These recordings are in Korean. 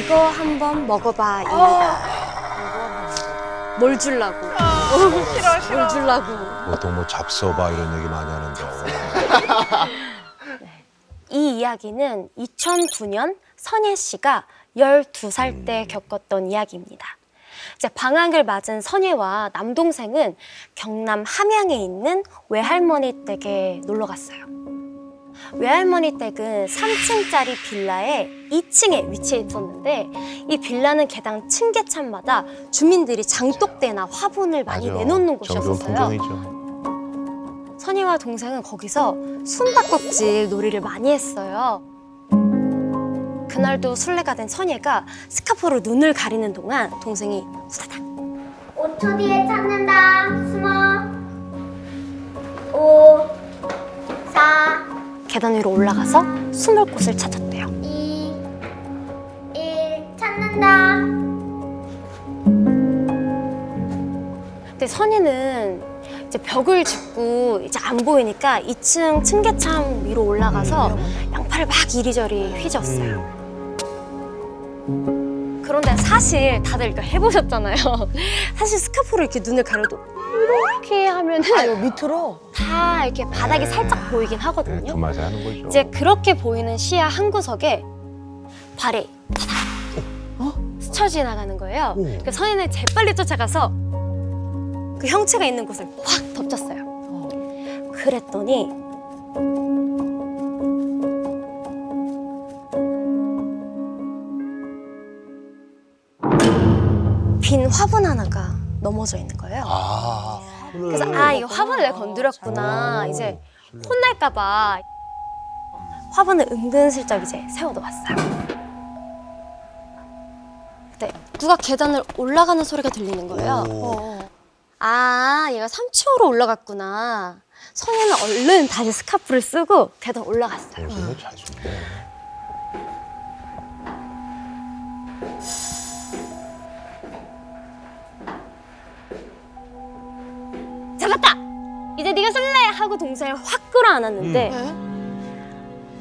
이거 한번 먹어봐 입니다. 뭘 줄라고? 싫어 싫어. 뭘 줄라고? 보통 뭐 잡숴봐 이런 얘기 많이 하는데. 이 이야기는 2009년 선예 씨가 12살 때 겪었던 이야기입니다. 이제 방학을 맞은 선예와 남동생은 경남 함양에 있는 외할머니 댁에 놀러 갔어요. 외할머니 댁은 3층짜리 빌라에 2층에 위치해 있었는데 이 빌라는 개당 층계찬마다 주민들이 장독대나 화분을 많이 맞아. 내놓는 곳이었어요. 선이와 동생은 거기서 숨바꼭질 놀이를 많이 했어요. 그날도 술래가 된 선예가 스카프로 눈을 가리는 동안 동생이 후다닥 5초 뒤에 찾는다. 숨어. 5, 4, 계단 위로 올라가서 숨을 곳을 찾았대요. 2, 1. 찾는다. 근데 선이는 이제 벽을 짚고 이제 안 보이니까 2층 층계참 위로 올라가서 양팔을 막 이리저리 휘저었어요. 그런데 사실 다들 이거 해보셨잖아요. 사실 스카프로 이렇게 눈을 가려도 이렇게 하면은 아유 밑으로. 다 이렇게 바닥이 살짝 보이긴 네, 하거든요. 그 맛에 하는 거죠. 이제 그렇게 보이는 시야 한 구석에 발이 타닥 스쳐 지나가는 거예요. 그 선인은 재빨리 쫓아가서 그 형체가 있는 곳을 확 덮쳤어요. 그랬더니 화분 하나가 넘어져 있는 거예요. 아. 그래서 아 이거 화분을 내가 건드렸구나 이제 혼날까봐 화분을 은근슬쩍 이제 세워놓았어요. 근데 누가 계단을 올라가는 소리가 들리는 거예요. 어. 아 얘가 3층으로 올라갔구나. 선이는 얼른 다시 스카프를 쓰고 계단 올라갔어요. 정신을 잘 동생을 확 끌어안았는데 네?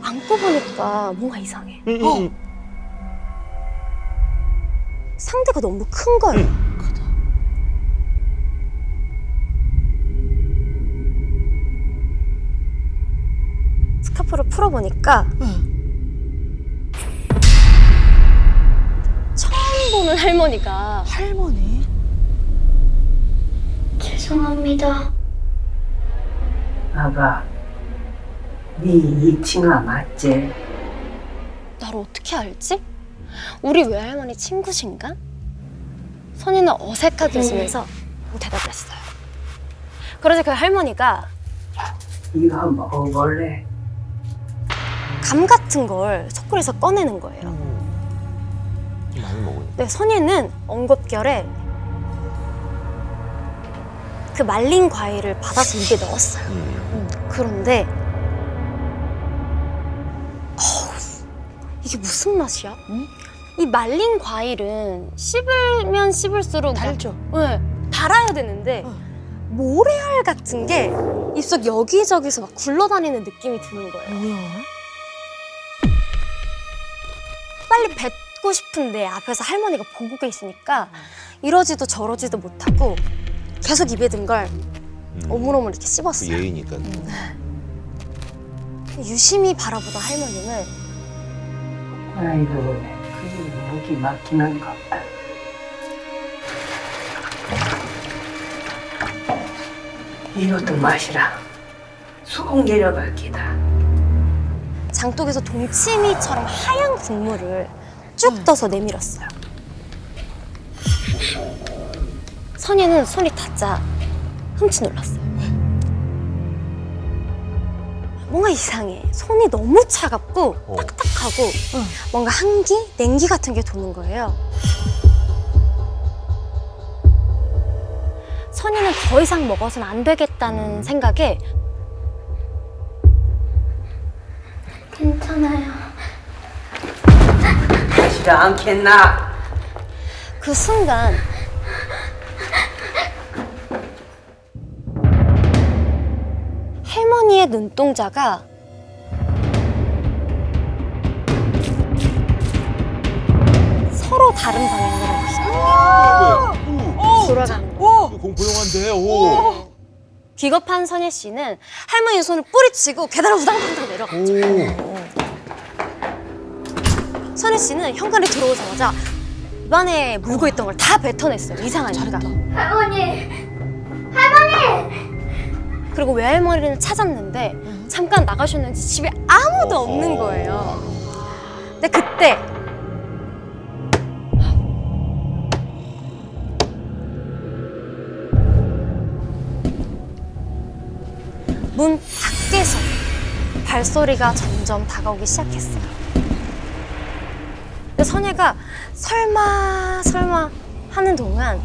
안고 보니까 뭔가 이상해. 어. 상대가 너무 큰 거예요. 스카프를 풀어보니까 처음 보는 할머니가 할머니. 죄송합니다. 아가, 네 이친아 맞지? 나를 어떻게 알지? 우리 외할머니 친구신가? 선이는 어색하게 웃으면서 대답을 했어요. 그러자 그 할머니가 이거 한번 먹어볼래? 감 같은 걸 초콜릿에서 꺼내는 거예요. 많이 먹으니까. 근데 선이는 엉겁결에 그 말린 과일을 받아서 입에 넣었어요. 음. 그런데 어우, 이게 무슨 맛이야? 이 말린 과일은 씹으면 씹을수록 막- 달죠. 네, 달아야 되는데 어. 모래알 같은 게 입속 여기저기서 막 굴러다니는 느낌이 드는 거예요. 뭐야? 빨리 뱉고 싶은데 앞에서 할머니가 보고 계시니까 이러지도 저러지도 못하고 계속 입에 든걸 음. 오물오물 이렇게 그 씹었어요. 예의니까. 유심히 바라보던 할머니는 아이고, 그게 목이 막히는 것. 이것도 마시라. 속 내려갈 기다. 장독에서 동치미처럼 하얀 국물을 쭉 떠서 내밀었어요. 선이는 손이 닿자 흠칫 놀랐어요. 뭔가 이상해. 손이 너무 차갑고 어. 딱딱하고 뭔가 한기, 냉기 같은 게 도는 거예요. 선이는 더 이상 먹어서는 안 되겠다는 생각에 괜찮아요. 마시라 않겠나? 그 순간 할머니의 눈동자가 다른 방향으로 돌아가는 거예요. 오. 공포 영화인데. 오. 기겁한 선예 씨는 할머니 손을 뿌리치고 계단을 우당탕탕 내려갔죠. 오. 선예 씨는 현관에 들어오자마자 입안에 물고 있던 걸 다 뱉어냈어요. 이상하니까. 할머니, 할머니. 그리고 외할머니를 찾았는데 잠깐 나가셨는지 집에 아무도 없는 거예요. 근데 그때 문 밖에서 발소리가 점점 다가오기 시작했어요. 근데 선예가 설마 설마 하는 동안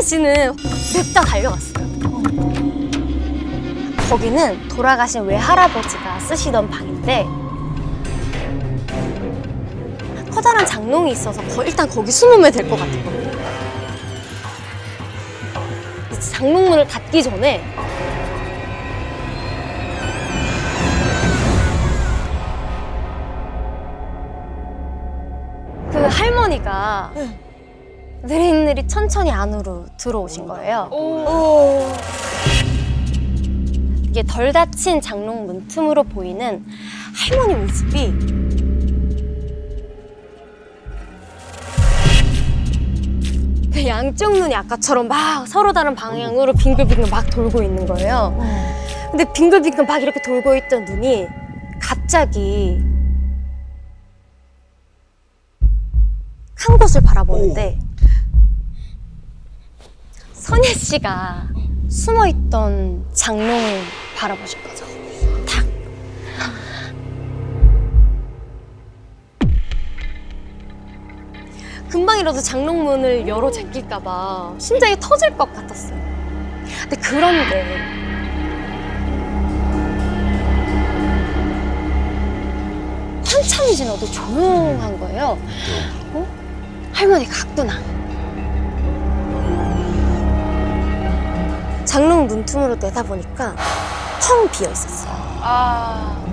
선예 씨는 냅다 달려갔어요. 거기는 돌아가신 외할아버지가 쓰시던 방인데 커다란 장롱이 있어서 거- 일단 거기 숨으면 될 것 같은. 이제 장롱문을 닫기 전에 그 할머니가 느릿느릿 천천히 안으로 들어오신 거예요. 오. 이게 덜 닫힌 장롱 문 틈으로 보이는 할머니 모습이 그 양쪽 눈이 아까처럼 막 서로 다른 방향으로 빙글빙글 막 돌고 있는 거예요. 근데 빙글빙글 막 이렇게 돌고 있던 눈이 갑자기 한 곳을 바라보는데 선예 씨가 숨어 있던 장롱을 바라보신 거죠. 탁. 금방이라도 장롱문을 열어 제낄까 봐 심장이 터질 것 같았어요. 근데 그런데 한참이 지나도 조용한 거예요. 어? 할머니 갔구나. 장롱 문틈으로 내다보니까 텅 비어 있었어요. 아.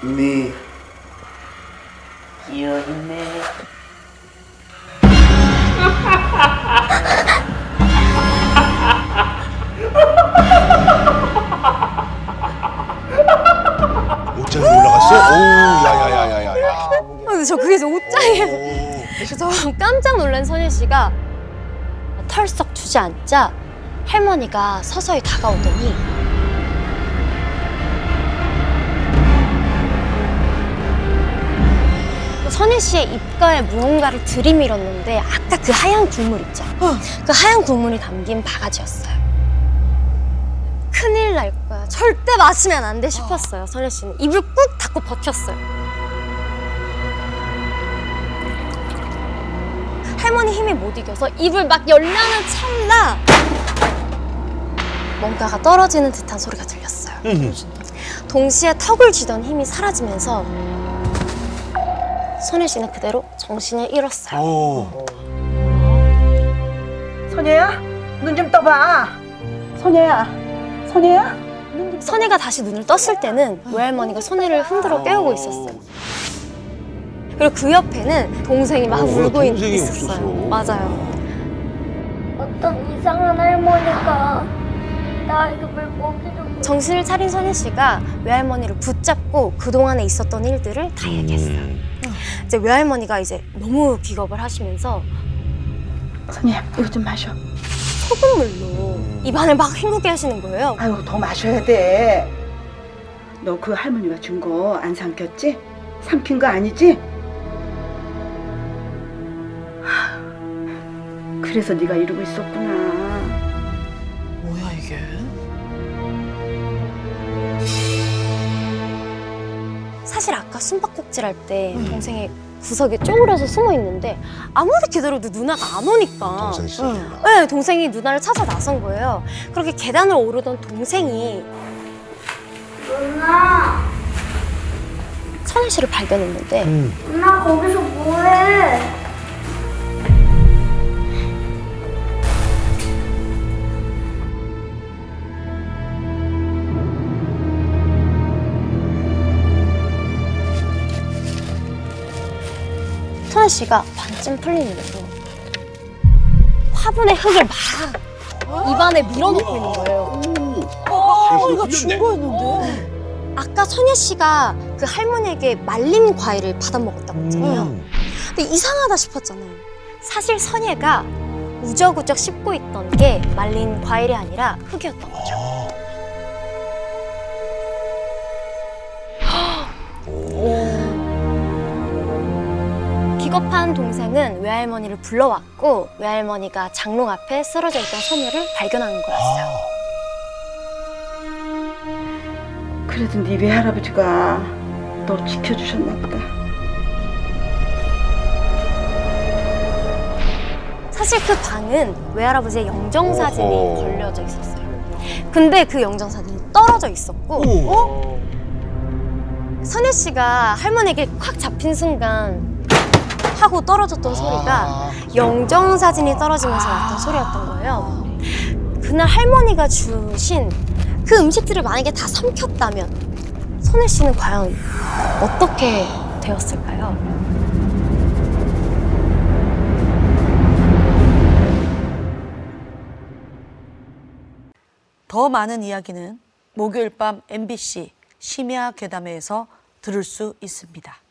네. 귀여있네. 옷장에 올라갔어? 오, 야야야야야야. 아, 근데 저 그게 저 옷장에 그래서 깜짝 놀란 선예 씨가 털썩 주저앉자 할머니가 서서히 다가오더니 선예 씨의 입가에 무언가를 들이밀었는데 아까 그 하얀 국물 있죠? 그 하얀 국물이 담긴 바가지였어요. 큰일 날 거야. 절대 마시면 안 돼 싶었어요. 선예 씨는 입을 꾹 닫고 버텼어요. 할머니 힘이 못 이겨서 입을 막 열려는 찰나 뭔가가 떨어지는 듯한 소리가 들렸어요. 동시에 턱을 쥐던 힘이 사라지면서 선혜 씨는 그대로 정신을 잃었어요. 오. 소녀야, 눈 좀 떠봐. 소녀야, 소녀야. 선혜가 다시 눈을 떴을 때는 외할머니가 선혜를 흔들어 깨우고 있었어요. 그리고 그 옆에는 동생이 막 어, 울고 있- 동생이 있었어요. 웃었어. 맞아요. 어떤 이상한 할머니가 나 입을 먹이려고. 정신을 차린 선혜 씨가 외할머니를 붙잡고 그동안에 있었던 일들을 다 얘기했어요. 음. 이제 외할머니가 이제 너무 기겁을 하시면서 선이야 이거 좀 마셔 소금물로 입안을 막 헹구게 하시는 거예요. 아유 더 마셔야 돼 너 그 할머니가 준 거 안 삼켰지? 삼킨 거 아니지? 하, 그래서 네가 이러고 있었구나 뭐야 이게? 사실 아까 숨바꼭질 할 때 동생이 구석에 쪼그려서 숨어 있는데 아무리 기다려도 누나가 안 오니까 동생 씨. 네, 동생이 누나를 찾아 나선 거예요. 그렇게 계단을 오르던 동생이 누나. 선 선혜 씨를 발견했는데 엄마 거기서 뭐해? 씨가 반쯤 대로 화분에 흙을 막 입안에 밀어넣고 있는 거예요. 할머니가 준 거였는데. 아까 선예 씨가 그 할머니에게 말린 과일을 받아 먹었다고 했잖아요. 음. 근데 이상하다 싶었잖아요. 사실 선예가 우적우적 씹고 있던 게 말린 과일이 아니라 흙이었던 거죠. 기겁한 동생은 외할머니를 불러왔고 외할머니가 장롱 앞에 쓰러져 있던 선예를 발견한 거였어요. 그래도 네 외할아버지가 너 지켜주셨나 보다. 사실 그 방은 외할아버지의 영정 사진이 어허. 걸려져 있었어요. 근데 그 영정 사진이 떨어져 있었고, 어? 선혜 씨가 할머니에게 콱 잡힌 순간 하고 떨어졌던 소리가 영정 사진이 떨어지면서 났던 소리였던 거예요. 그날 할머니가 주신 그 음식들을 만약에 다 삼켰다면 선혜 씨는 과연 어떻게 되었을까요? 더 많은 이야기는 목요일 밤 MBC 심야 괴담회에서 들을 수 있습니다.